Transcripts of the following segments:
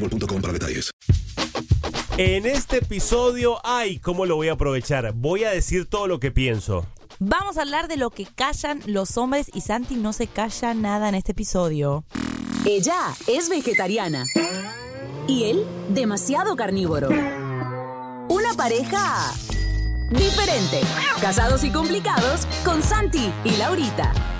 boostmobile.com para detalles. En este episodio, ay, ¿cómo lo voy a aprovechar? Voy a decir todo lo que pienso. Vamos a hablar de lo que callan los hombres y Santi no se calla nada en este episodio. Ella es vegetariana. Y él, demasiado carnívoro. Una pareja diferente. Casados y complicados con Santi y Laurita.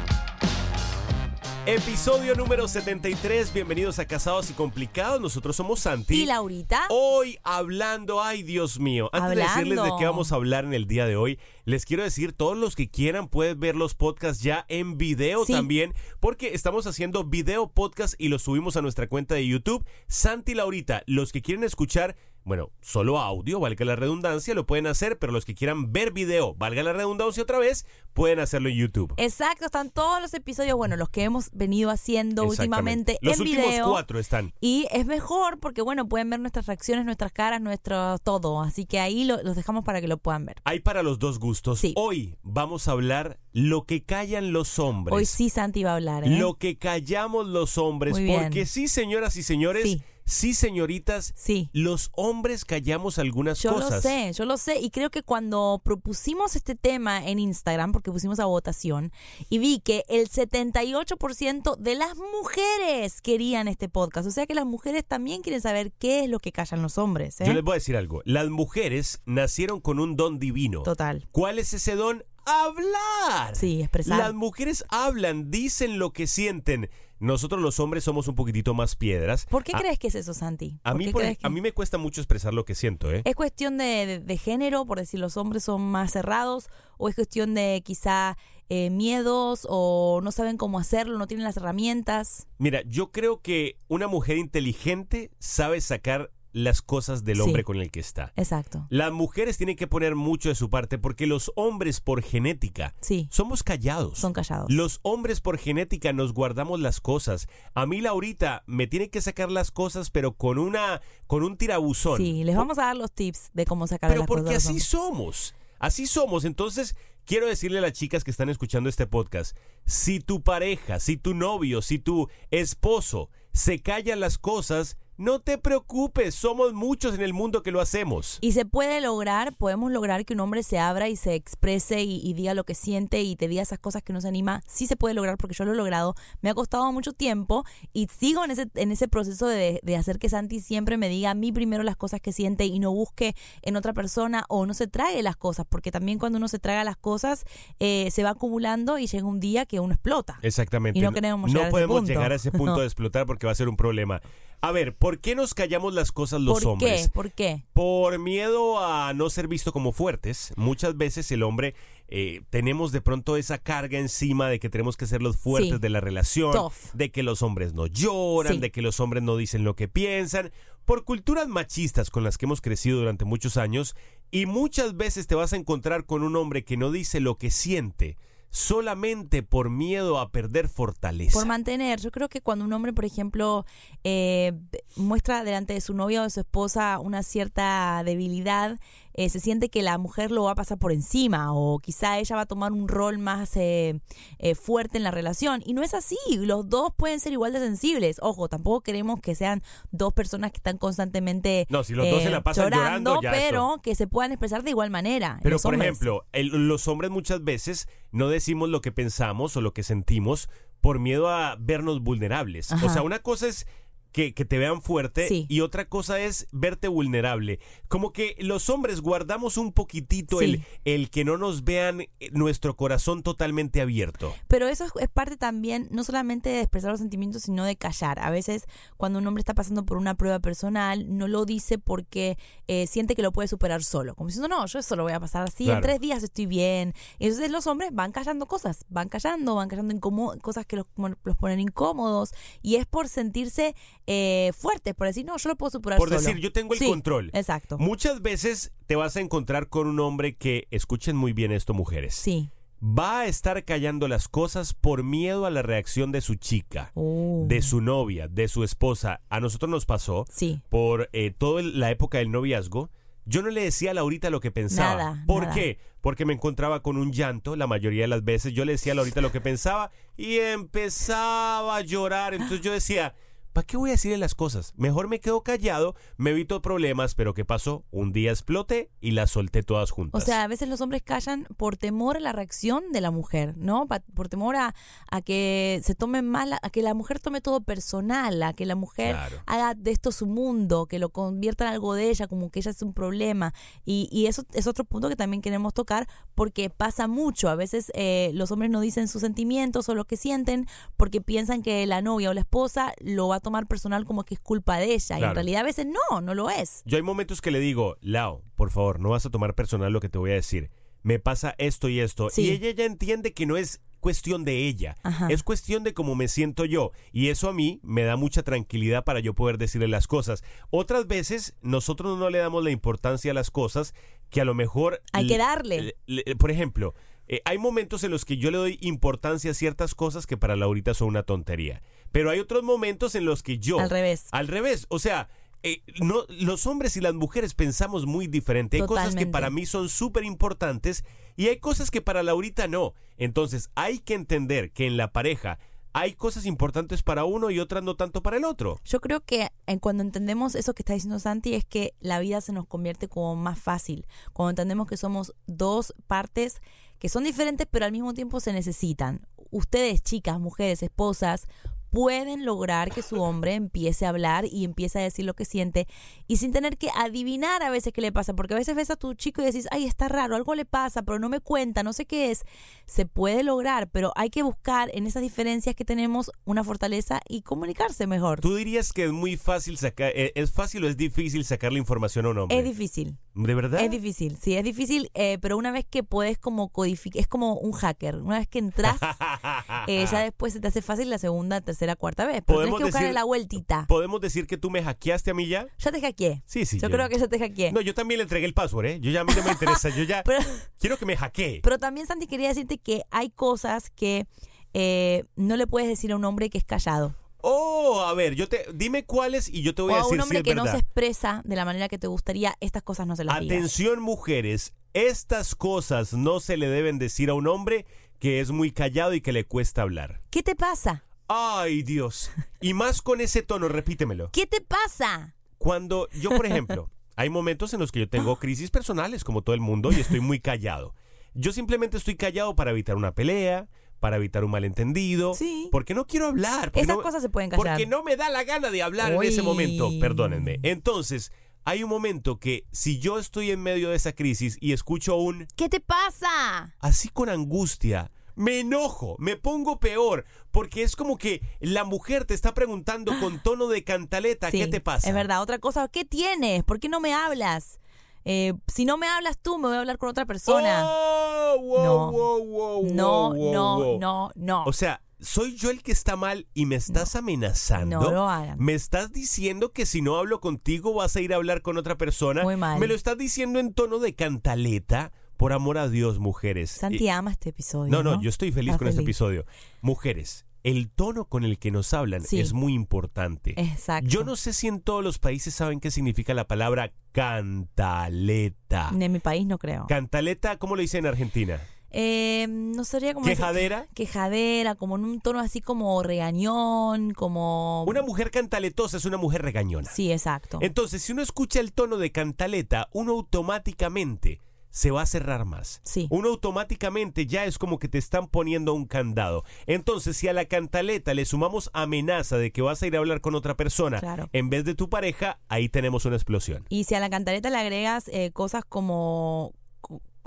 Episodio número 73, bienvenidos a Casados y Complicados, nosotros somos Santi. ¿Y Laurita? Hoy hablando, ay Dios mío, antes de decirles de Hablando. qué vamos a hablar en el día de hoy, les quiero decir, todos los que quieran pueden ver los podcasts ya en video Sí. también, porque estamos haciendo video podcast y los subimos a nuestra cuenta de YouTube. Santi y Laurita, los que quieren escuchar, bueno, solo audio, valga la redundancia, lo pueden hacer, pero los que quieran ver video, valga la redundancia otra vez, pueden hacerlo en YouTube. Exacto, están todos los episodios, bueno, los que hemos venido haciendo últimamente Los en últimos video. cuatro están. Y es mejor porque, bueno, pueden ver nuestras reacciones, nuestras caras, nuestro todo. Así que ahí lo- los dejamos para que lo puedan ver. Hay para los dos gustos. Sí. Hoy vamos a hablar lo que callan los hombres. Hoy sí Santi va a hablar, ¿eh? Lo que callamos los hombres. Muy bien. Porque sí, señoras y señores, sí, Sí. señoritas, Sí. los hombres callamos algunas Yo cosas. lo sé, yo lo sé. Y creo que cuando propusimos este tema en Instagram, porque pusimos a votación, y vi que el 78% de las mujeres querían este podcast. O sea que las mujeres también quieren saber qué es lo que callan los hombres. ¿eh? Yo les voy a decir algo. Las mujeres nacieron con un don divino. Total. ¿Cuál es ese don? Hablar. Sí, expresar. Las mujeres hablan, dicen lo que sienten. Nosotros los hombres somos un poquitito más piedras. ¿Por qué A- crees que es eso, Santi? A ¿Por mí, por- que- a mí me cuesta mucho expresar lo que siento, ¿eh? ¿Es cuestión de, de- de género, por decir los hombres son más cerrados? ¿O es cuestión de quizá eh, miedos o no saben cómo hacerlo, no tienen las herramientas? Mira, yo creo que una mujer inteligente sabe sacar las cosas del Sí. hombre con el que está. Exacto. Las mujeres tienen que poner mucho de su parte porque los hombres por genética Sí, somos callados. son callados. Los hombres por genética nos guardamos las cosas. A mí Laurita me tiene que sacar las cosas pero con una con un tirabuzón. Sí, les vamos a dar los tips de cómo sacar pero las cosas. porque de los así somos. Así somos. Entonces, quiero decirle a las chicas que están escuchando este podcast, si tu pareja, si tu novio, si tu esposo se calla las cosas, no te preocupes, somos muchos en el mundo que lo hacemos. Y se puede lograr, podemos lograr que un hombre se abra y se exprese y, y diga lo que siente y te diga esas cosas que no se anima. Sí se puede lograr porque yo lo he logrado. Me ha costado mucho tiempo y sigo en ese, en ese proceso de, de hacer que Santi siempre me diga a mí primero las cosas que siente y no busque en otra persona o no se trague las cosas. Porque también cuando uno se traga las cosas eh, se va acumulando y llega un día que uno explota. Exactamente. Y no queremos llegar a ese podemos punto. llegar a ese punto No. de explotar porque va a ser un problema. A ver, ¿por qué nos callamos las cosas los ¿Por hombres? qué? ¿Por qué? Por miedo a no ser visto como fuertes. Muchas veces el hombre eh, tenemos de pronto esa carga encima de que tenemos que ser los fuertes Sí. de la relación, Tough. de que los hombres no lloran, Sí. de que los hombres no dicen lo que piensan, por culturas machistas con las que hemos crecido durante muchos años y muchas veces te vas a encontrar con un hombre que no dice lo que siente solamente por miedo a perder fortaleza. Por mantener, yo creo que cuando un hombre, por ejemplo, eh, muestra delante de su novia o de su esposa una cierta debilidad, eh, se siente que la mujer lo va a pasar por encima o quizá ella va a tomar un rol más eh, eh, fuerte en la relación. Y no es así, los dos pueden ser igual de sensibles. Ojo, tampoco queremos que sean dos personas que están constantemente No, si los dos se la pasan llorando, ya pero esto. que se puedan expresar de igual manera. Pero por hombres. ejemplo, el- los hombres muchas veces no decimos lo que pensamos o lo que sentimos por miedo a vernos vulnerables. O sea, una cosa es que, que te vean fuerte Sí. y otra cosa es verte vulnerable. Como que los hombres guardamos un poquitito Sí. el, el que no nos vean eh, nuestro corazón totalmente abierto. Pero eso es, parte también, no solamente de expresar los sentimientos, sino de callar. A veces, cuando un hombre está pasando por una prueba personal, no lo dice porque eh, siente que lo puede superar solo. Como diciendo, no, yo eso lo voy a pasar así, Claro. en tres días estoy bien. Y entonces los hombres van callando cosas, van callando, van callando cosas que los, los ponen incómodos. Y es por sentirse eh, fuertes, por decir, no, yo lo puedo superar Por solo. decir, yo tengo el Sí, control. Exacto. Muchas veces te vas a encontrar con un hombre que, escuchen muy bien esto mujeres, Sí. va a estar callando las cosas por miedo a la reacción de su chica. Oh. de su novia, de su esposa. A nosotros nos pasó Sí. por eh, toda la época del noviazgo. Yo no le decía a Laurita lo que pensaba. Nada, ¿Por nada. qué? Porque me encontraba con un llanto la mayoría de las veces. Yo le decía a Laurita lo que pensaba y empezaba a llorar. Entonces yo decía, ¿para qué voy a decirle las cosas? Mejor me quedo callado, me evito problemas, pero ¿qué pasó? Un día exploté y las solté todas juntas. O sea, a veces los hombres callan por temor a la reacción de la mujer, ¿no? Por temor a, a que se tome mal, a que la mujer tome todo personal, a que la mujer Claro. haga de esto su mundo, que lo convierta en algo de ella, como que ella es un problema. Y, y eso es otro punto que también queremos tocar, porque pasa mucho. A veces eh, los hombres no dicen sus sentimientos o lo que sienten porque piensan que la novia o la esposa lo va a tomar personal como que es culpa de ella. Y en realidad a veces no, no lo es. Yo hay momentos que le digo, Lao, por favor, no vas a tomar personal lo que te voy a decir. Me pasa esto y esto. Sí. Y ella ya entiende que no es cuestión de ella, Ajá. es cuestión de cómo me siento yo. Y eso a mí me da mucha tranquilidad para yo poder decirle las cosas. Otras veces nosotros no le damos la importancia a las cosas que a lo mejor... Hay que darle. le- por ejemplo, eh, hay momentos en los que yo le doy importancia a ciertas cosas que para Laurita son una tontería. Pero hay otros momentos en los que yo... Al revés. Al revés, o sea, eh, no, los hombres y las mujeres pensamos muy diferente. Hay cosas que para mí son súper importantes y hay cosas que para Laurita no. Entonces hay que entender que en la pareja hay cosas importantes para uno y otras no tanto para el otro. Yo creo que eh, cuando entendemos eso que está diciendo Santi es que la vida se nos convierte como más fácil. Cuando entendemos que somos dos partes que son diferentes pero al mismo tiempo se necesitan. Ustedes, chicas, mujeres, esposas, pueden lograr que su hombre empiece a hablar y empiece a decir lo que siente y sin tener que adivinar a veces qué le pasa, porque a veces ves a tu chico y decís, ay, está raro, algo le pasa, pero no me cuenta, no sé qué es. Se puede lograr, pero hay que buscar en esas diferencias que tenemos una fortaleza y comunicarse mejor. ¿Tú dirías que es muy fácil sacar, eh, es fácil o es difícil sacar la información a un hombre? Es difícil. ¿De verdad? Es difícil, sí, es difícil, eh, pero una vez que puedes como codificar, es como un hacker, una vez que entras, eh, ya después se te hace fácil la segunda, tercera, cuarta vez, pero tienes que buscarle la vueltita. ¿Podemos decir que tú me hackeaste a mí ya? Ya te hackeé. Sí, sí. Yo creo que ya te hackeé. No, yo también le entregué el password, ¿eh? Yo ya a mí no me interesa, yo ya Pero, quiero que me hackee. pero también, Santi, quería decirte que hay cosas que eh, no le puedes decir a un hombre que es callado. Oh, a ver, yo te dime cuáles y yo te voy o a decir un hombre si es que no se expresa de la manera que te gustaría, estas cosas no se las digas. Atención, mujeres, estas cosas no se le deben decir a un hombre que es muy callado y que le cuesta hablar. ¿Qué te pasa? Ay, Dios. Y más con ese tono, repítemelo. ¿Qué te pasa? Cuando yo, por ejemplo, hay momentos en los que yo tengo crisis personales, como todo el mundo, y estoy muy callado. Yo simplemente estoy callado para evitar una pelea, para evitar un malentendido, Sí. porque no quiero hablar. Esas no- cosas se pueden callar. Porque no me da la gana de hablar en ese momento, perdónenme. Entonces, hay un momento que si yo estoy en medio de esa crisis y escucho un ¿Qué te pasa? así con angustia, me enojo, me pongo peor, porque es como que la mujer te está preguntando con tono de cantaleta, Sí, ¿qué te pasa? Es verdad. Otra cosa, ¿qué tienes? ¿Por qué no me hablas? Eh, si no me hablas tú, me voy a hablar con otra persona. Oh, wow, No. wow, wow, no, no, no, no. O sea, soy yo el que está mal y me estás amenazando. No lo hagan. Me estás diciendo que si no hablo contigo vas a ir a hablar con otra persona. Muy mal. Me lo estás diciendo en tono de cantaleta. Por amor a Dios, mujeres. Santi ama este episodio. no, No, no, yo estoy feliz Está con este episodio. Mujeres, el tono con el que nos hablan Sí. es muy importante. Exacto. Yo no sé si en todos los países saben qué significa la palabra cantaleta. En mi país no creo. Cantaleta, ¿cómo lo dice en Argentina? Eh, no sería como... ¿Quejadera? Quejadera, como en un tono así como regañón, como... Una mujer cantaletosa es una mujer regañona. Sí, exacto. Entonces, si uno escucha el tono de cantaleta, uno automáticamente se va a cerrar más. Sí. Uno automáticamente ya es como que te están poniendo un candado. Entonces, si a la cantaleta le sumamos amenaza de que vas a ir a hablar con otra persona Claro. en vez de tu pareja, ahí tenemos una explosión. Y si a la cantareta le agregas eh, cosas como co-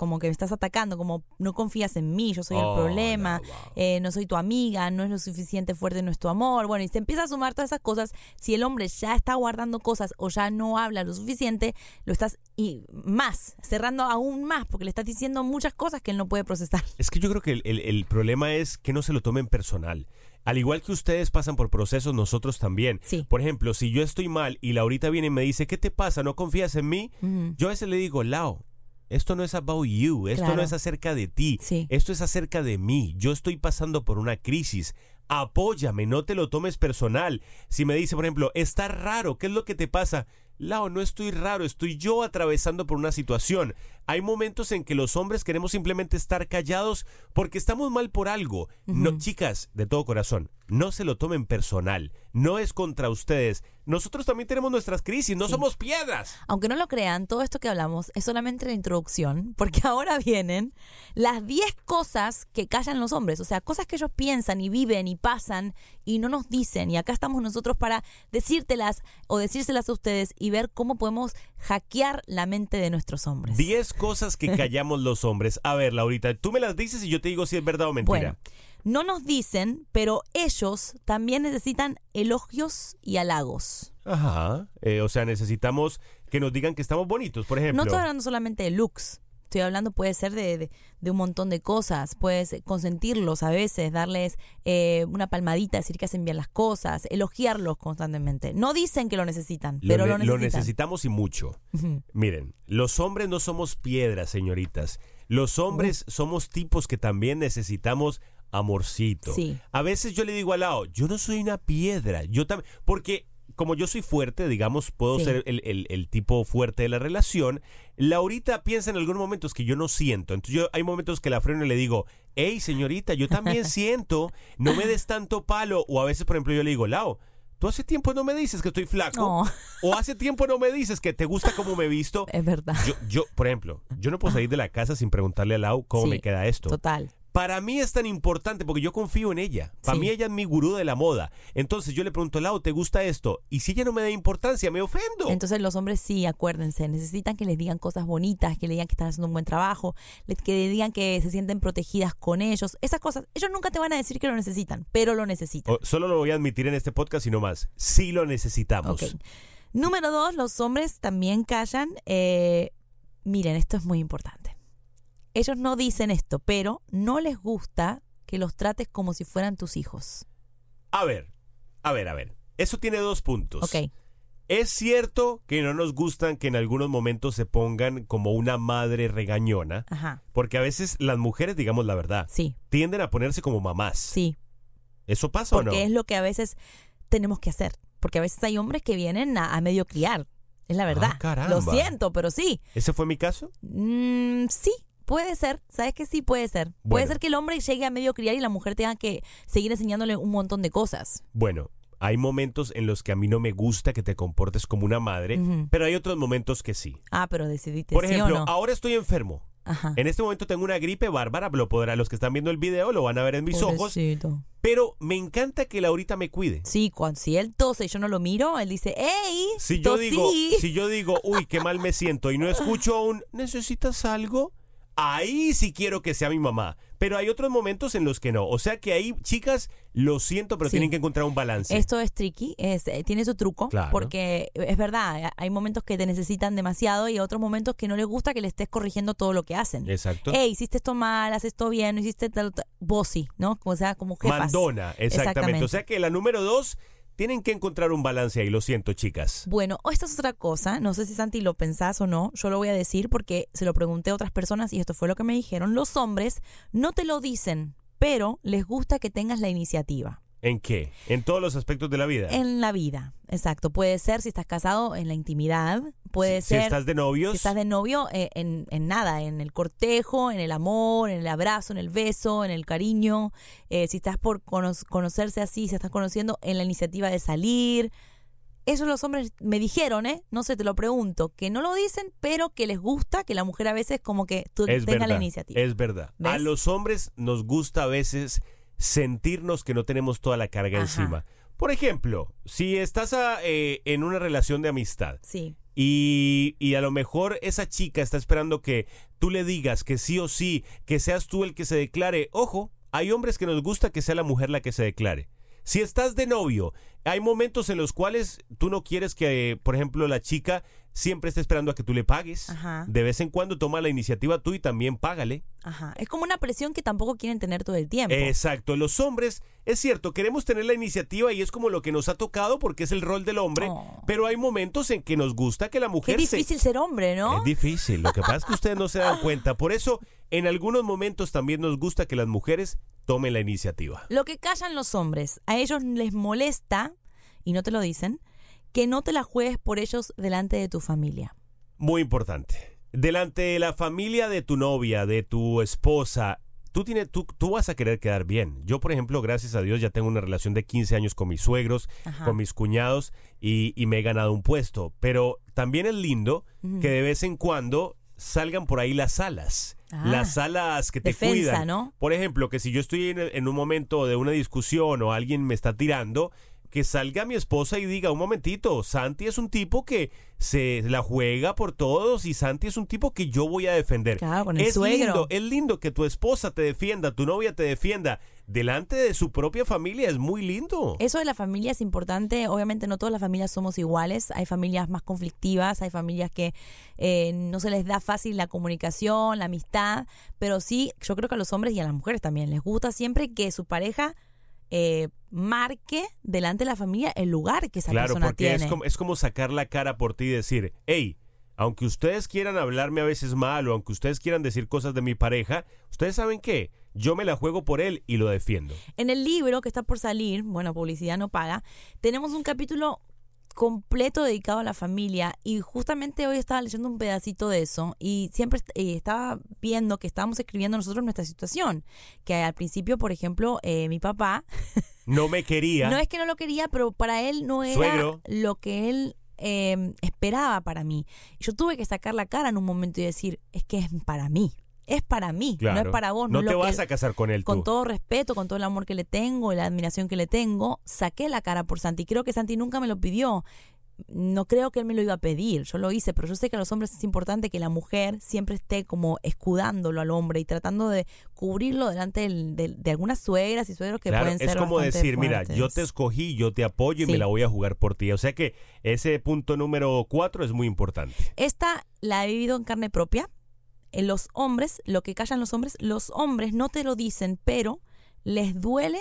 como que me estás atacando, como no confías en mí, yo soy Oh, el problema, no, wow. eh, no soy tu amiga, no es lo suficiente fuerte nuestro amor. Bueno, y se empieza a sumar todas esas cosas. Si el hombre ya está guardando cosas o ya no habla lo suficiente, lo estás y más, cerrando aún más, porque le estás diciendo muchas cosas que él no puede procesar. Es que yo creo que el, el- el problema es que no se lo tomen personal. Al igual que ustedes pasan por procesos, nosotros también. Sí. Por ejemplo, si yo estoy mal y Laurita viene y me dice, ¿qué te pasa? ¿No confías en mí? Yo a veces le digo, Lau, esto no es about you, esto Claro. no es acerca de ti, Sí. esto es acerca de mí. Yo estoy pasando por una crisis. Apóyame, no te lo tomes personal. Si me dice, por ejemplo, está raro, ¿qué es lo que te pasa? Lau, no estoy raro, estoy yo atravesando por una situación. Hay momentos en que los hombres queremos simplemente estar callados porque estamos mal por algo. No, chicas, de todo corazón, no se lo tomen personal. No es contra ustedes. Nosotros también tenemos nuestras crisis, no Sí. somos piedras. Aunque no lo crean, todo esto que hablamos es solamente la introducción, porque ahora vienen las 10 cosas que callan los hombres, o sea, cosas que ellos piensan y viven y pasan y no nos dicen. Y acá estamos nosotros para decírtelas o decírselas a ustedes y ver cómo podemos hackear la mente de nuestros hombres. 10 cosas que callamos los hombres. A ver, Laurita, tú me las dices y yo te digo si es verdad o mentira. Bueno, no nos dicen, pero ellos también necesitan elogios y halagos. Ajá. Eh, o sea, necesitamos que nos digan que estamos bonitos, por ejemplo. No estoy hablando solamente de looks. Estoy hablando, puede ser de, de- de un montón de cosas. Puedes consentirlos a veces, darles eh, una palmadita, decir que hacen bien las cosas, elogiarlos constantemente. No dicen que lo necesitan, Lo pero ne- lo necesitan. necesitamos y mucho. Miren, los hombres no somos piedras, señoritas. Los hombres somos tipos que también necesitamos amorcito. Sí. A veces yo le digo al lado, yo no soy una piedra. Yo también. Porque como yo soy fuerte, digamos, puedo Sí. ser el, el- el tipo fuerte de la relación. Laurita piensa en algunos momentos que yo no siento. Entonces yo hay momentos que la freno y le digo, hey, señorita, yo también siento, no me des tanto palo. O a veces, por ejemplo, yo le digo, Lau, tú hace tiempo no me dices que estoy flaco. No. O hace tiempo no me dices que te gusta cómo me he visto. Es verdad. Yo, yo, por ejemplo, yo no puedo salir de la casa sin preguntarle a Lau cómo Sí, me queda esto. Total. Para mí es tan importante porque yo confío en ella. Para Sí. mí ella es mi gurú de la moda. Entonces yo le pregunto, Lau, ¿te gusta esto? Y si ella no me da importancia, me ofendo. Entonces los hombres sí, acuérdense, necesitan que les digan cosas bonitas, que le digan que están haciendo un buen trabajo, que le digan que se sienten protegidas con ellos. Esas cosas, ellos nunca te van a decir que lo necesitan, pero lo necesitan. O- solo lo voy a admitir en este podcast y no más. Sí lo necesitamos. Número dos, los hombres también callan. eh, miren, esto es muy importante. Ellos no dicen esto, pero no les gusta que los trates como si fueran tus hijos. A ver, a ver, a ver. Eso tiene dos puntos. Ok. Es cierto que no nos gustan que en algunos momentos se pongan como una madre regañona, Ajá. porque a veces las mujeres, digamos la verdad, Sí, tienden a ponerse como mamás. sí. ¿Eso pasa o Porque no? es lo que a veces tenemos que hacer. Porque a veces hay hombres que vienen a, a medio criar. Es la verdad. Ah, caramba. Lo siento, pero sí. ¿Ese fue mi caso? Mm, sí, puede ser. ¿Sabes que sí puede ser? Puede ser que el hombre llegue a medio criar y la mujer tenga que seguir enseñándole un montón de cosas. Bueno, hay momentos en los que a mí no me gusta que te comportes como una madre, pero hay otros momentos que sí. Ah, pero decidiste Por sí ejemplo, o no. ahora estoy enfermo. Ajá. En este momento tengo una gripe bárbara, lo podrán, los que están viendo el video lo van a ver en mis ojos, Pobrecito. pero me encanta que Laurita me cuide. Sí, cuando, si él tose y yo no lo miro, él dice, ¡Ey! Si yo tosí". digo, si yo digo, uy, qué mal me siento y no escucho un ¿necesitas algo? Ahí sí quiero que sea mi mamá. Pero hay otros momentos en los que no. O sea que ahí, chicas, lo siento, pero Sí. tienen que encontrar un balance. Esto es tricky, es, eh, tiene su truco, Claro. porque es verdad, hay momentos que te necesitan demasiado y otros momentos que no les gusta que le estés corrigiendo todo lo que hacen. Exacto. Hey, hiciste esto mal, haces esto bien, no hiciste tal, tal. Vos sí, ¿no? O sea, como jefas. Mandona, exactamente. O sea que la número dos, tienen que encontrar un balance ahí. Lo siento, chicas. Bueno, esta es otra cosa, no sé si Santi lo pensás o no, yo lo voy a decir porque se lo pregunté a otras personas y esto fue lo que me dijeron. Los hombres no te lo dicen, pero les gusta que tengas la iniciativa. ¿En qué? En todos los aspectos de la vida. En la vida, exacto. Puede ser si estás casado en la intimidad, puede si ser estás de novios. si estás de novio eh, en, en nada, en el cortejo, en el amor, en el abrazo, en el beso, en el cariño. eh, si estás por cono- conocerse así, si estás conociendo en la iniciativa de salir. Eso los hombres me dijeron, ¿eh? No sé, te lo pregunto, que no lo dicen, pero que les gusta que la mujer a veces como que tú tenga la iniciativa. Es verdad. A los hombres nos gusta a veces sentirnos que no tenemos toda la carga Ajá. encima. Por ejemplo, si estás a, eh, en una relación de amistad Sí. y, y a lo mejor esa chica está esperando que tú le digas que sí o sí, que seas tú el que se declare, ojo, hay hombres que nos gusta que sea la mujer la que se declare. Si estás de novio, hay momentos en los cuales tú no quieres que, por ejemplo, la chica siempre esté esperando a que tú le pagues. Ajá. De vez en cuando toma la iniciativa tú y también págale. Ajá. Es como una presión que tampoco quieren tener todo el tiempo. Exacto, los hombres, es cierto, queremos tener la iniciativa y es como lo que nos ha tocado porque es el rol del hombre, Oh. pero hay momentos en que nos gusta que la mujer se... difícil ser hombre, ¿no? Es difícil, lo que pasa es que ustedes no se dan cuenta, por eso en algunos momentos también nos gusta que las mujeres tomen la iniciativa. Lo que callan los hombres, a ellos les molesta, y no te lo dicen, que no te la juegues por ellos delante de tu familia. Muy importante. Delante de la familia de tu novia, de tu esposa, tú, tienes, tú, tú vas a querer quedar bien. Yo, por ejemplo, gracias a Dios, ya tengo una relación de 15 años con mis suegros, Ajá. con mis cuñados, y, y me he ganado un puesto. Pero también es lindo que de vez en cuando salgan por ahí las alas. Ah. las alas que te Defensa, cuidan. ¿no? Por ejemplo, que si yo estoy en, en un momento de una discusión o alguien me está tirando, que salga mi esposa y diga, un momentito, Santi es un tipo que se la juega por todos y Santi es un tipo que yo voy a defender. Claro, con el es suegro. lindo, es lindo que tu esposa te defienda, tu novia te defienda delante de su propia familia, es muy lindo. Eso de la familia es importante. Obviamente no todas las familias somos iguales. Hay familias más conflictivas, hay familias que eh, no se les da fácil la comunicación, la amistad, pero sí, yo creo que a los hombres y a las mujeres también les gusta siempre que su pareja eh, marque delante de la familia el lugar que esa Claro, persona porque tiene. es como, es como sacar la cara por ti y decir, hey, aunque ustedes quieran hablarme a veces mal o aunque ustedes quieran decir cosas de mi pareja, ustedes saben qué, yo me la juego por él y lo defiendo. En el libro que está por salir, bueno, publicidad no paga, tenemos un capítulo completo dedicado a la familia y justamente hoy estaba leyendo un pedacito de eso y siempre eh, estaba viendo que estábamos escribiendo nosotros nuestra situación, que al principio, por ejemplo, eh, mi papá, No me quería. no es que no lo quería, pero para él no era Suegro. lo que él eh, esperaba para mí. Yo tuve que sacar la cara en un momento y decir, es que es para mí, es para mí, no es para vos. No es te que vas a casar con él con tú. todo respeto, con todo el amor que le tengo, y la admiración que le tengo, saqué la cara por Santi. Creo que Santi nunca me lo pidió. No creo que él me lo iba a pedir, yo lo hice, pero yo sé que a los hombres es importante que la mujer siempre esté como escudándolo al hombre y tratando de cubrirlo delante del- del- de, algunas suegras y suegros que Claro, pueden ser es como decir, mira, yo te escogí, yo te apoyo y Sí. me la voy a jugar por ti. O sea que ese punto número cuatro es muy importante. Esta la he vivido en carne propia. En los hombres, lo que callan los hombres, los hombres no te lo dicen, pero les duele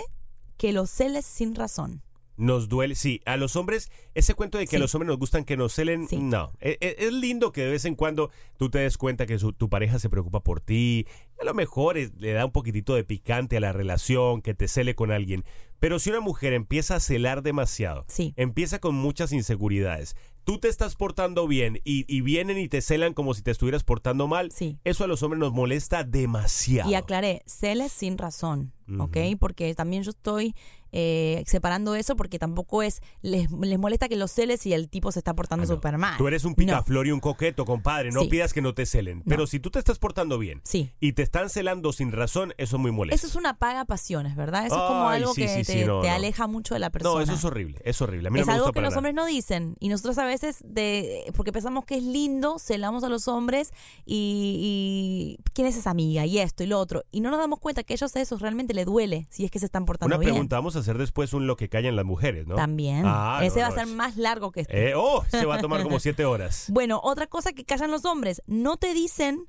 que los celes sin razón. Nos duele, sí, a los hombres, ese cuento de que a los hombres nos gustan que nos celen, Sí. no. E- e- Es, lindo que de vez en cuando tú te des cuenta que su- tu pareja se preocupa por ti, a lo mejor es- le da un poquitito de picante a la relación, que te cele con alguien. Pero si una mujer empieza a celar demasiado, Sí. empieza con muchas inseguridades, tú te estás portando bien y, y vienen y te celan como si te estuvieras portando mal, Sí. eso a los hombres nos molesta demasiado. Y aclaré, celes sin razón, ¿ok? Porque también yo estoy eh, separando eso porque tampoco es, les, les molesta que los celes y el tipo se está portando súper mal. Ah, Tú eres un No. picaflor y un coqueto, compadre. No Sí. pidas que no te celen. Pero si tú te estás portando bien Sí. y te están celando sin razón, eso es muy molesto. Eso es una paga pasiones, ¿verdad? Eso es como algo sí, que te, aleja mucho de la persona. No, eso es horrible. Es horrible. A mí es me algo gusta que los nada. hombres no dicen y nosotros a veces de porque pensamos que es lindo celamos a los hombres y, y quién es esa amiga y esto y lo otro y no nos damos cuenta que a ellos eso realmente le duele si es que se están portando Una bien pregunta, vamos a hacer después un lo que callan las mujeres, ¿no? también Ah, ese no, va no, a ser es- más largo que este Eh, oh, se va a tomar como siete horas. bueno otra cosa que callan los hombres no te dicen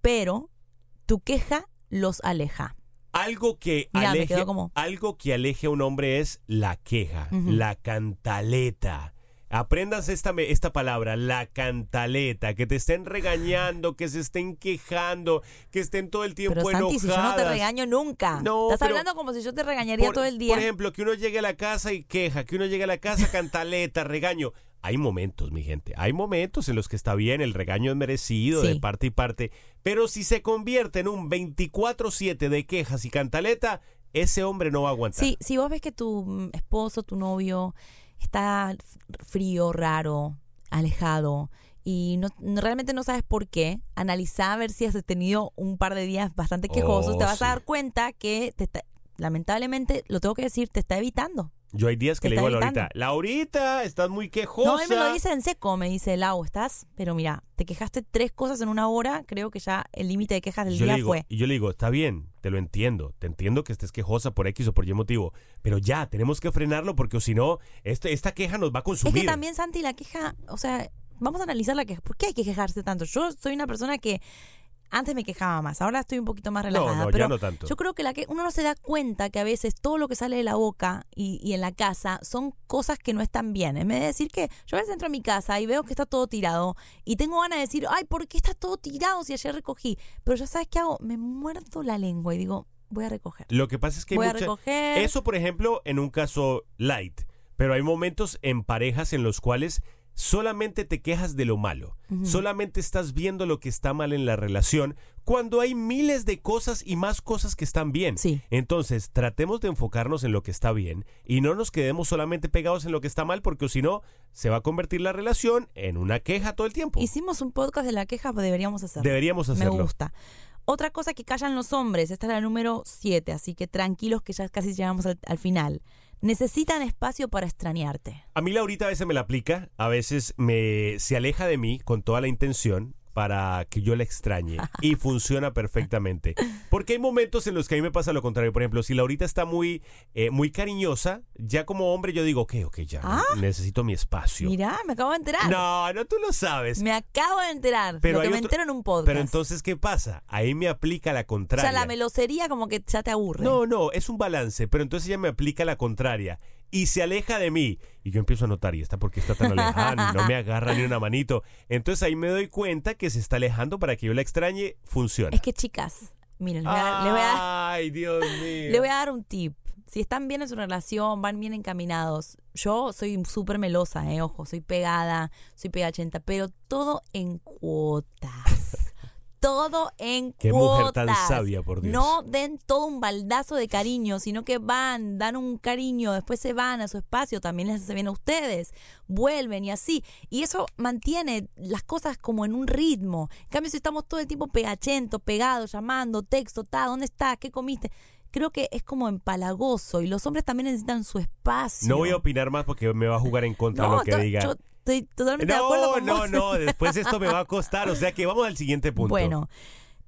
pero tu queja los aleja Algo que Mira, aleje, como- algo que aleje a un hombre es la queja, la cantaleta. Aprendas esta, esta palabra, la cantaleta, que te estén regañando, que se estén quejando, que estén todo el tiempo pero Santi si yo no te regaño nunca No, estás hablando como si yo te regañaría por, todo el día Por ejemplo, que uno llegue a la casa y queja, que uno llegue a la casa cantaleta, regaño. Hay momentos, mi gente, hay momentos en los que está bien, el regaño es merecido Sí. de parte y parte, pero si se convierte en un 24/7 de quejas y cantaleta, ese hombre no va a aguantar. Sí, si vos ves que tu mm, esposo, tu novio está frío, raro, alejado y no, realmente no sabes por qué, analizá a ver si has tenido un par de días bastante quejosos, Oh, te vas sí. a dar cuenta que te está- lamentablemente, lo tengo que decir, te está evitando. Yo hay días que le digo a. Laurita, Laurita, estás muy quejosa. No, él me lo dice en seco, me dice, Lau, estás, pero mira, te quejaste tres cosas en una hora, creo que ya el límite de quejas del yo día digo, fue. Y yo le digo, está bien, te lo entiendo, te entiendo que estés quejosa por X o por Y motivo, pero ya, tenemos que frenarlo porque si no, este, esta queja nos va a Es consumir. que también, Santi, la queja, o sea, vamos a analizar la queja. ¿Por qué hay que quejarse tanto? Yo soy una persona que antes me quejaba más, ahora estoy un poquito más No, relajada. no, ya pero no tanto. Yo creo que la que uno no se da cuenta que a veces todo lo que sale de la boca y, y en la casa son cosas que no están bien. En vez de decir que yo a veces entro a mi casa y veo que está todo tirado y tengo ganas de decir, ay, ¿por qué está todo tirado si ayer recogí? Pero ya sabes qué hago, me muerdo la lengua y digo, voy a recoger. Lo que pasa es que hay Voy a mucha- recoger. Eso, por ejemplo, en un caso light. Pero hay momentos en parejas en los cuales solamente te quejas de lo malo. Solamente estás viendo lo que está mal en la relación cuando hay miles de cosas y más cosas que están bien. Sí. Entonces, tratemos de enfocarnos en lo que está bien y no nos quedemos solamente pegados en lo que está mal porque si no, se va a convertir la relación en una queja todo el tiempo. Hicimos un podcast de la queja, pues deberíamos hacerlo. Deberíamos hacerlo. Me gusta. Otra cosa que callan los hombres, esta es la número 7, así que tranquilos que ya casi llegamos al, al final. Necesitan espacio para extrañarte. A mí Laurita a veces me la aplica, a veces me se aleja de mí con toda la intención para que yo la extrañe y funciona perfectamente. Porque hay momentos en los que a mí me pasa lo contrario. Por ejemplo, si Laurita está muy, eh, muy cariñosa, ya como hombre yo digo, ok, ok, ya, Ah. necesito mi espacio. Mirá, me acabo de enterar. No, no, tú lo sabes. Me acabo de enterar. Pero lo que me otro- entero en un podcast. Pero entonces, ¿qué pasa? Ahí me aplica la o contraria. sea, la melosería como que ya te aburre. No, no, es un balance, pero entonces ella me aplica la contraria y se aleja de mí. Y yo empiezo a notar, ¿y esta por qué está tan alejada? No me agarra ni una manito. Entonces ahí me doy cuenta que se está alejando para que yo la extrañe, funciona. Es que chicas, miren, les voy a- les voy a, Ay, Dios mío. Le voy a dar un tip. Si están bien en su relación, van bien encaminados. Yo soy súper melosa, eh, ojo, soy pegada, soy pegachenta, pero todo en cuotas. Todo en Qué cuotas. mujer tan sabia, por Dios. No den todo un baldazo de cariño, sino que van, dan un cariño, después se van a su espacio, también les hace bien a ustedes, vuelven y así. Y eso mantiene las cosas como en un ritmo. En cambio, si estamos todo el tiempo pegachentos, pegados, llamando, texto, ta, ¿dónde estás? ¿Qué comiste? Creo que es como empalagoso y los hombres también necesitan su espacio. No voy a opinar más porque me va a jugar en contra No, lo que diga. yo estoy totalmente de acuerdo No, con no, vos. no, después esto me va a costar. O sea que vamos al siguiente punto. Bueno,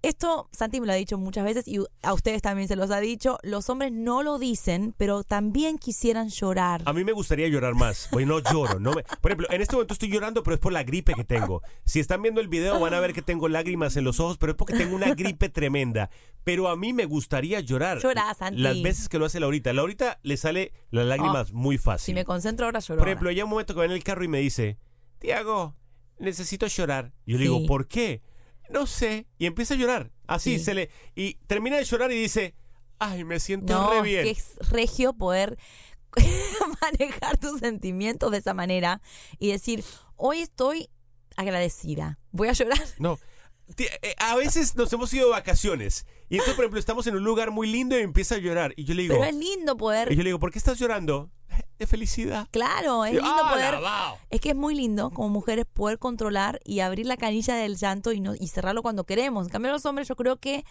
esto Santi me lo ha dicho muchas veces y a ustedes también se los ha dicho. Los hombres no lo dicen, pero también quisieran llorar. A mí me gustaría llorar más. Bueno, no lloro. No me- Por ejemplo, en este momento estoy llorando, pero es por la gripe que tengo. Si están viendo el video van a ver que tengo lágrimas en los ojos, pero es porque tengo una gripe tremenda. Pero a mí me gustaría llorar. Llorá, Santi. Las veces que lo hace Laurita. Laurita le sale las lágrimas muy Si fácil. me concentro ahora lloro. Por ejemplo, hay un momento que va en el carro y me dice, Tiago, necesito llorar. Yo le digo. ¿por qué? No sé. Y empieza a llorar. Así Sí. se le... Y termina de llorar y dice, ay, me siento no, re bien. que es regio poder manejar tus sentimientos de esa manera y decir, hoy estoy agradecida. Voy a llorar. No, eh, a veces nos hemos ido de vacaciones y entonces, por ejemplo, estamos en un lugar muy lindo y empieza a llorar y yo le digo, Pero es lindo poder y yo le digo, ¿por qué estás llorando? "Eh, De felicidad. Claro, es lindo "Ah, poder. lavao". Es que es muy lindo como mujeres poder controlar y abrir la canilla del llanto y no y cerrarlo cuando queremos. En cambio, los hombres, yo creo que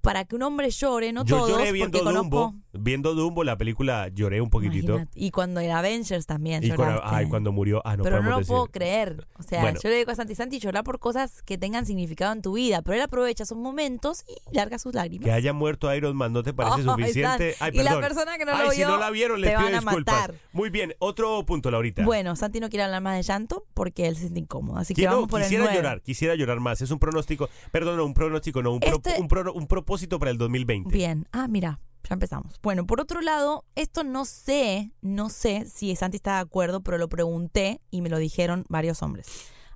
para que un hombre llore, no yo todos, lloré viendo porque Dumbo, conozco. Viendo Dumbo, la película, lloré un poquitito. Imagínate. Y cuando en Avengers también Y lloraste. ay, cuando murió, ah, no pero no lo decir. puedo creer. O sea, Bueno. yo le digo a Santi Santi llorar por cosas que tengan significado en tu vida, pero él aprovecha esos momentos y larga sus lágrimas. Que haya muerto Iron Man no te parece Ay, suficiente. Ay, y la perdón. persona que no Ay, lo si vio, no la vieron, les te pido van a disculpas. matar. Muy bien, otro punto, Laurita. Bueno, Santi no quiere hablar más de llanto porque él se siente incómodo. Así que vamos por el quisiera nueve. llorar, quisiera llorar más. Es un pronóstico, perdón, no, un pronóstico, no, un, pro- Este- un, pro- un propósito para el 2020. Bien. Ah, mira, ya empezamos. Bueno, por otro lado, esto no sé, no sé si Santi está de acuerdo, pero lo pregunté y me lo dijeron varios hombres.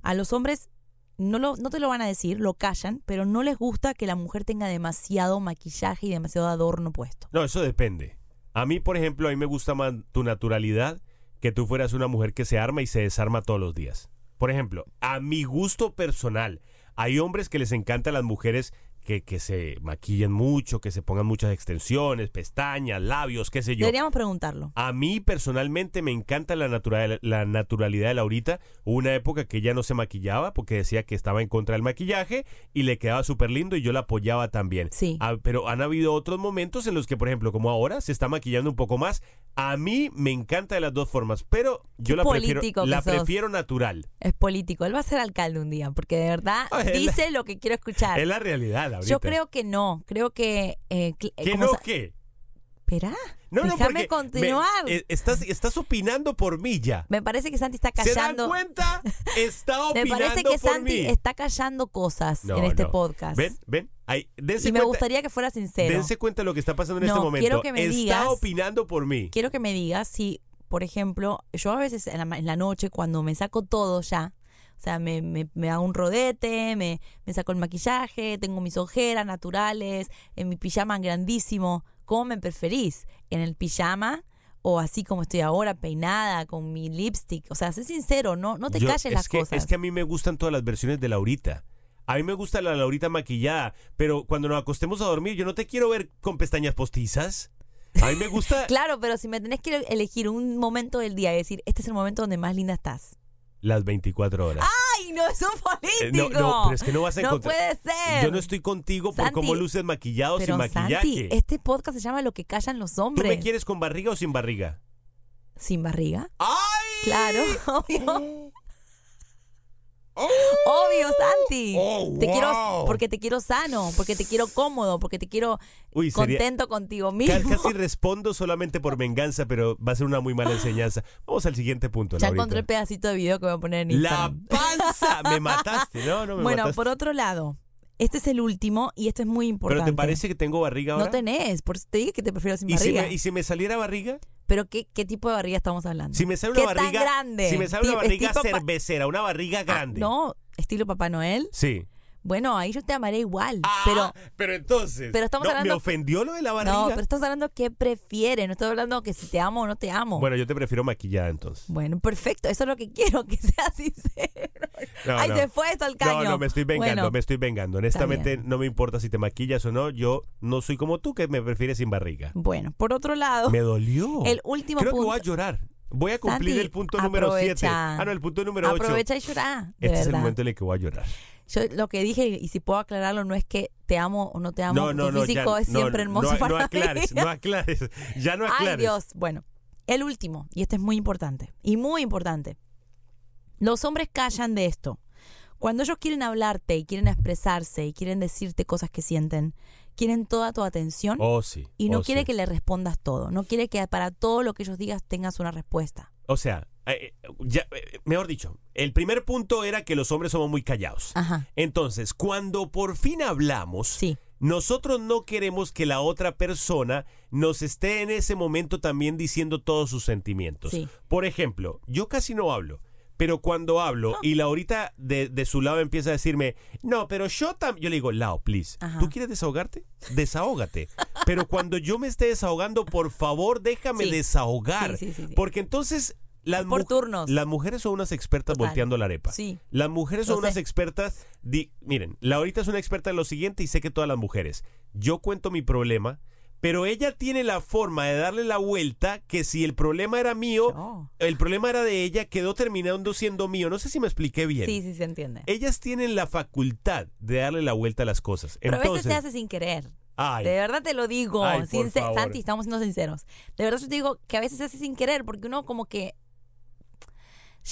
A los hombres no, lo, no te lo van a decir, lo callan, pero no les gusta que la mujer tenga demasiado maquillaje y demasiado adorno puesto. No, eso depende. A mí, por ejemplo, a mí me gusta más tu naturalidad que tú fueras una mujer que se arma y se desarma todos los días. Por ejemplo, a mi gusto personal, hay hombres que les encantan las mujeres que, que se maquillen mucho, que se pongan muchas extensiones, pestañas, labios, qué sé yo. Deberíamos preguntarlo. A mí personalmente me encanta la, natural, la naturalidad de Laurita. Hubo una época que ella no se maquillaba porque decía que estaba en contra del maquillaje y le quedaba súper lindo y yo la apoyaba también. Sí. Ah, pero han habido otros momentos en los que, por ejemplo, como ahora, se está maquillando un poco más. A mí me encanta de las dos formas, pero yo la prefiero, la sos. prefiero natural. Es político. Él va a ser alcalde un día, porque de verdad la- dice lo que quiero escuchar. Es la realidad, Laurita. Yo creo que no. Creo que. Eh, eh, ¿Que no qué? Espera. No, no, déjame me- continuar. eh, estás, estás opinando por mí ya. Me parece que Santi está ¿Se dan callando. cuenta? Está Me opinando parece que por Santi mí. está callando cosas No, en este no. podcast. Ven, ven. Dense y me cuenta- gustaría que fuera sincero. Dense cuenta de lo que está pasando en No, este momento. quiero que me está digas- opinando por mí. Quiero que me digas si, por ejemplo, yo a veces en la, en la noche, cuando me saco todo ya, o sea, me, me, me hago un rodete, me, me saco el maquillaje, tengo mis ojeras naturales, en mi pijama grandísimo, ¿cómo me preferís? ¿En el pijama? O así como estoy ahora, peinada, con mi lipstick. O sea, sé sincero, no, no te Yo- calles es las que, cosas. Es que a mí me gustan todas las versiones de Laurita. A mí me gusta la Laurita maquillada, pero cuando nos acostemos a dormir, yo no te quiero ver con pestañas postizas. A mí me gusta Claro, pero si me tenés que elegir un momento del día y decir, este es el momento donde más linda estás. las 24 horas. ¡Ay, no es un Eh, político! no, no, pero es que no vas a No encontrar. puede ser. Yo no estoy contigo por Santi, cómo luces maquillado Pero sin maquillaje. Santi, este podcast se llama Lo que callan los ¿Tú hombres. me quieres con barriga o sin barriga? ¿Sin barriga? ¡Ay! Claro, obvio. Obvio, Santi. Oh, Te quiero porque te quiero sano, porque te quiero cómodo, porque te quiero Uy, sería- contento contigo mismo. Casi respondo solamente por venganza, pero va a ser una muy mala enseñanza. Vamos al siguiente punto. Ya Laurita. encontré el pedacito de video que voy a poner en La Instagram. panza. Me mataste. No, no me bueno, mataste. por otro lado, este es el último y este es muy importante. ¿Pero te parece que tengo barriga ahora? No tenés, por eso te dije que te prefiero sin ¿Y si, barriga. me, ¿Y si me saliera barriga? Pero ¿qué, ¿qué tipo de barriga estamos hablando? Si me sale ¿Qué una barriga. tan grande? Si me sale una barriga cervecera, una barriga Ah, grande. no, estilo Papá Noel. Sí. Bueno, ahí yo te amaré igual. Ah, pero pero entonces. pero estamos no, hablando- ¿Me ofendió lo de la barriga? no, pero estamos hablando qué prefieres. No estoy hablando que si te amo o no te amo. Bueno, yo te prefiero maquillada entonces. Bueno, perfecto. Eso es lo que quiero, que sea sincero. No, Ay, no. se fue esto al caño. No, no, me estoy vengando, Bueno, me estoy vengando. Honestamente, no me importa si te maquillas o no. Yo no soy como tú, que me prefieres sin barriga. Bueno, por otro lado, Me dolió. el último Creo punto. que voy a llorar. Voy a cumplir Santi, el punto número 7. aprovecha. Ah, no, el punto número 8. Aprovecha y llora, de Este es el momento en el que voy a llorar. Yo lo que dije, y si puedo aclararlo, no es que te amo o no te amo. no, no, tu no. físico ya, es no, siempre no, hermoso no, para no aclares, mí. no aclares. Ya no aclares. Ay, Dios. Bueno, el último, y este es muy importante, y muy importante. Los hombres callan de esto. Cuando ellos quieren hablarte y quieren expresarse y quieren decirte cosas que sienten, quieren toda tu atención Oh, sí. y no oh, quiere sí. que le respondas todo. No quiere que para todo lo que ellos digas tengas una respuesta. O sea, eh, eh, ya, eh, mejor dicho, el primer punto era que los hombres somos muy callados. Ajá. Entonces, cuando por fin hablamos, Sí. nosotros no queremos que la otra persona nos esté en ese momento también diciendo todos sus sentimientos. Sí. Por ejemplo, yo casi no hablo. Pero cuando hablo y Laurita de, de su lado empieza a decirme, no, pero yo también, yo le digo, Lau, please, Ajá. ¿tú quieres desahogarte? Desahógate. pero cuando yo me esté desahogando, por favor, déjame Sí. desahogar. Porque entonces las, por turnos. las mujeres son unas expertas Total. volteando la arepa. Sí. Las mujeres Lo son unas sé. expertas. di- miren, Laurita es una experta en lo siguiente y sé que todas las mujeres. Yo cuento mi problema, pero ella tiene la forma de darle la vuelta que si el problema era mío, el problema era de ella, quedó terminando siendo mío. No sé si me expliqué bien. Sí, sí se entiende. Ellas tienen la facultad de darle la vuelta a las cosas. Pero a veces Entonces, se hace sin querer. ay, De verdad te lo digo. Ay, por Sincer- favor. Santi, estamos siendo sinceros. De verdad yo te digo que a veces se hace sin querer porque uno como que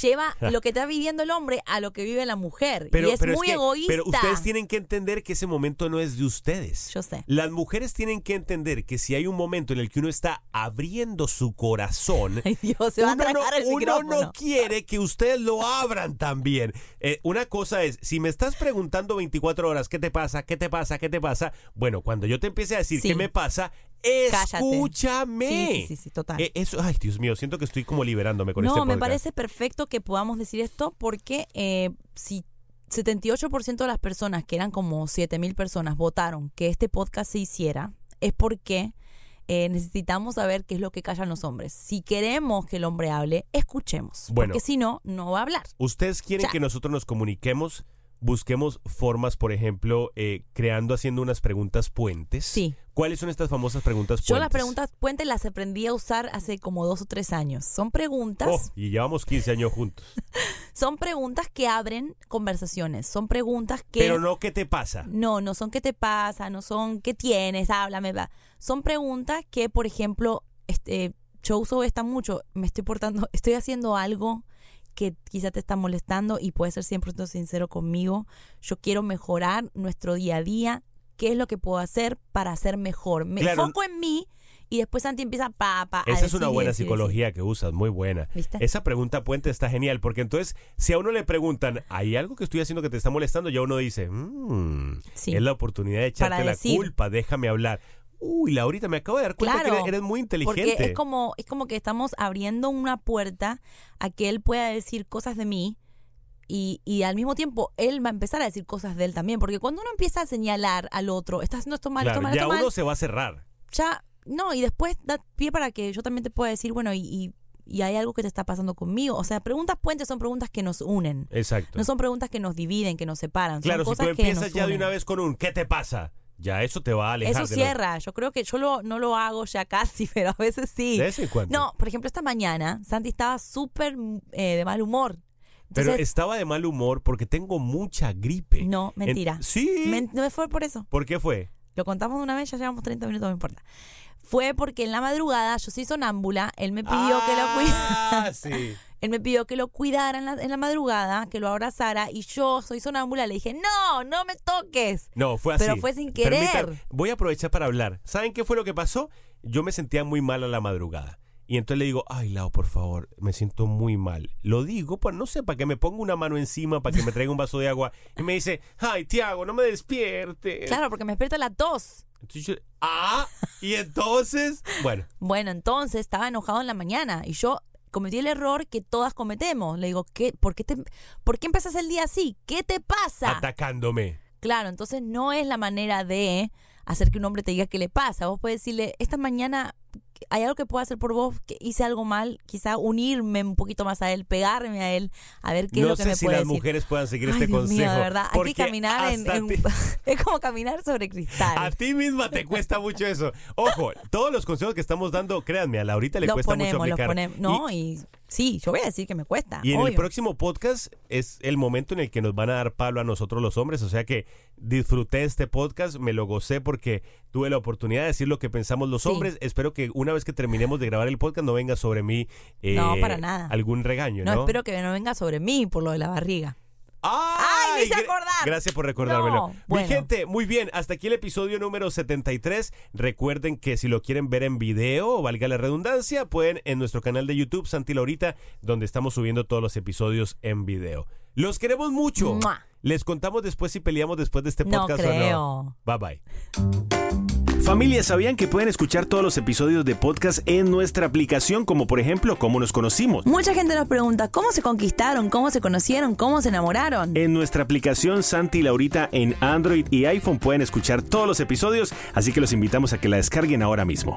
lleva lo que está viviendo el hombre a lo que vive la mujer. y es muy que- egoísta. Pero ustedes tienen que entender que ese momento no es de ustedes. Yo sé. Las mujeres tienen que entender que si hay un momento en el que uno está abriendo su corazón, Ay, Dios, se va a uno, no, tragar el uno no quiere que ustedes lo abran también. Eh, una cosa es, si me estás preguntando 24 horas, ¿qué te pasa? ¿Qué te pasa? ¿Qué te pasa? Bueno, cuando yo te empiece a decir Sí. qué me pasa. Escúchame. Sí, sí, sí, total. Eh, eso, ay, Dios mío, siento que estoy como liberándome con no, este me podcast. parece perfecto que podamos decir esto porque eh, si 78% de las personas, que eran como 7.000 personas, votaron que este podcast se hiciera, es porque eh, necesitamos saber qué es lo que callan los hombres. Si queremos que el hombre hable, escuchemos. Bueno. porque si no, no va a hablar. ¿Ustedes quieren que nosotros nos comuniquemos? Busquemos formas, por ejemplo, eh, creando, haciendo unas preguntas puentes. Sí. ¿Cuáles son estas famosas preguntas Yo puentes? las preguntas puentes las aprendí a usar hace como dos o tres años. Son preguntas, Oh, y llevamos 15 años juntos. son preguntas que abren conversaciones. Son preguntas que Pero no, ¿qué te pasa? No, no son qué te pasa, no son qué tienes, háblame. bla. Son preguntas que, por ejemplo, este, yo uso esta mucho, me estoy portando, estoy haciendo algo que quizá te está molestando y puedes ser 100% sincero conmigo. Yo quiero mejorar nuestro día a día. ¿Qué es lo que puedo hacer para ser mejor? Me Claro. foco en mí y después Santi empieza pa, pa, a Esa es una buena decir psicología que usas, muy buena. ¿Viste? Esa pregunta puente está genial, porque entonces, si a uno le preguntan, ¿hay algo que estoy haciendo que te está molestando? Ya uno dice, "Mm, Sí. es la oportunidad de echarte la culpa, déjame hablar. Uy, Laurita, me acabo de dar cuenta Claro, que eres, eres muy inteligente. Porque es como, es como que estamos abriendo una puerta a que él pueda decir cosas de mí y, y al mismo tiempo él va a empezar a decir cosas de él también. Porque cuando uno empieza a señalar al otro, estás haciendo esto mal, Claro, esto mal, ya esto mal, uno se va a cerrar. ya, no, y después da pie para que yo también te pueda decir, bueno, y, y, y hay algo que te está pasando conmigo. O sea, preguntas puentes son preguntas que nos unen. Exacto. No son preguntas que nos dividen, que nos separan. Claro, son si tú que empiezas nos ya de una vez con un ¿qué te pasa? Ya eso te va a alejar Eso lo- cierra. Yo creo que yo lo, no lo hago ya casi, pero a veces sí. De en cuando. No, por ejemplo, esta mañana Santi estaba súper eh, de mal humor. Pero estaba de mal humor porque tengo mucha gripe. no, En- mentira. sí. Men- no fue por eso. ¿Por qué fue? Lo contamos de una vez, ya llevamos 30 minutos, no importa. Fue porque en la madrugada yo soy sonámbula, él me pidió que lo cuidara. Ah, sí. Él me pidió que lo cuidara en la, en la madrugada, que lo abrazara, y yo soy sonámbula, le dije, no, no me toques. No, fue así. Pero fue sin querer. Voy a aprovechar para hablar. ¿Saben qué fue lo que pasó? Yo me sentía muy mal a la madrugada. Y entonces le digo, ay, Lau, por favor, me siento muy mal. Lo digo, pues no sé, para que me ponga una mano encima, para que me traiga un vaso de agua. Y me dice, ay, Tiago, no me despierte. Claro, porque me despierta la tos. Entonces yo, ah, y entonces, bueno, Bueno, entonces estaba enojado en la mañana y yo cometí el error que todas cometemos. Le digo, ¿qué, por, qué te, ¿por qué empezas el día así? ¿Qué te pasa? atacándome. Claro, entonces no es la manera de hacer que un hombre te diga qué le pasa. Vos puedes decirle, esta mañana hay algo que puedo hacer por vos, que hice algo mal, quizá unirme un poquito más a él, pegarme a él, a ver qué es No lo que sé me si puede las decir. mujeres puedan seguir Ay, este Dios consejo. mío, de verdad, hay que caminar en, hasta en- ti- es como caminar sobre cristal. A ti misma te cuesta mucho eso. Ojo, todos los consejos que estamos dando, créanme, a Laurita le los cuesta mucho ponemos, los aplicar. ponemos. No, y, sí, yo voy a decir que me cuesta. Y en el próximo podcast es el momento en el que nos van a dar palo a nosotros los hombres. O sea que disfruté este podcast, me lo gocé porque tuve la oportunidad de decir lo que pensamos los Sí. hombres. Espero que una vez que terminemos de grabar el podcast no venga sobre mí eh, No, para nada. algún regaño, no, ¿no? espero que no venga sobre mí por lo de la barriga. ¡Ay! me hice gra- acordar! Gracias por recordármelo. No, Mi gente, muy bien. Hasta aquí el episodio número 73. Recuerden que si lo quieren ver en video, valga la redundancia, pueden en nuestro canal de YouTube, Santi Laurita, donde estamos subiendo todos los episodios en video. Los queremos mucho. ¡Mua! Les contamos después si peleamos después de este No podcast o no. creo. Bye bye. Familia, ¿sabían que pueden escuchar todos los episodios de podcast en nuestra aplicación, como por ejemplo, cómo nos conocimos? Mucha gente nos pregunta cómo se conquistaron, cómo se conocieron, cómo se enamoraron. En nuestra aplicación Santi y Laurita en Android y iPhone pueden escuchar todos los episodios, así que los invitamos a que la descarguen ahora mismo.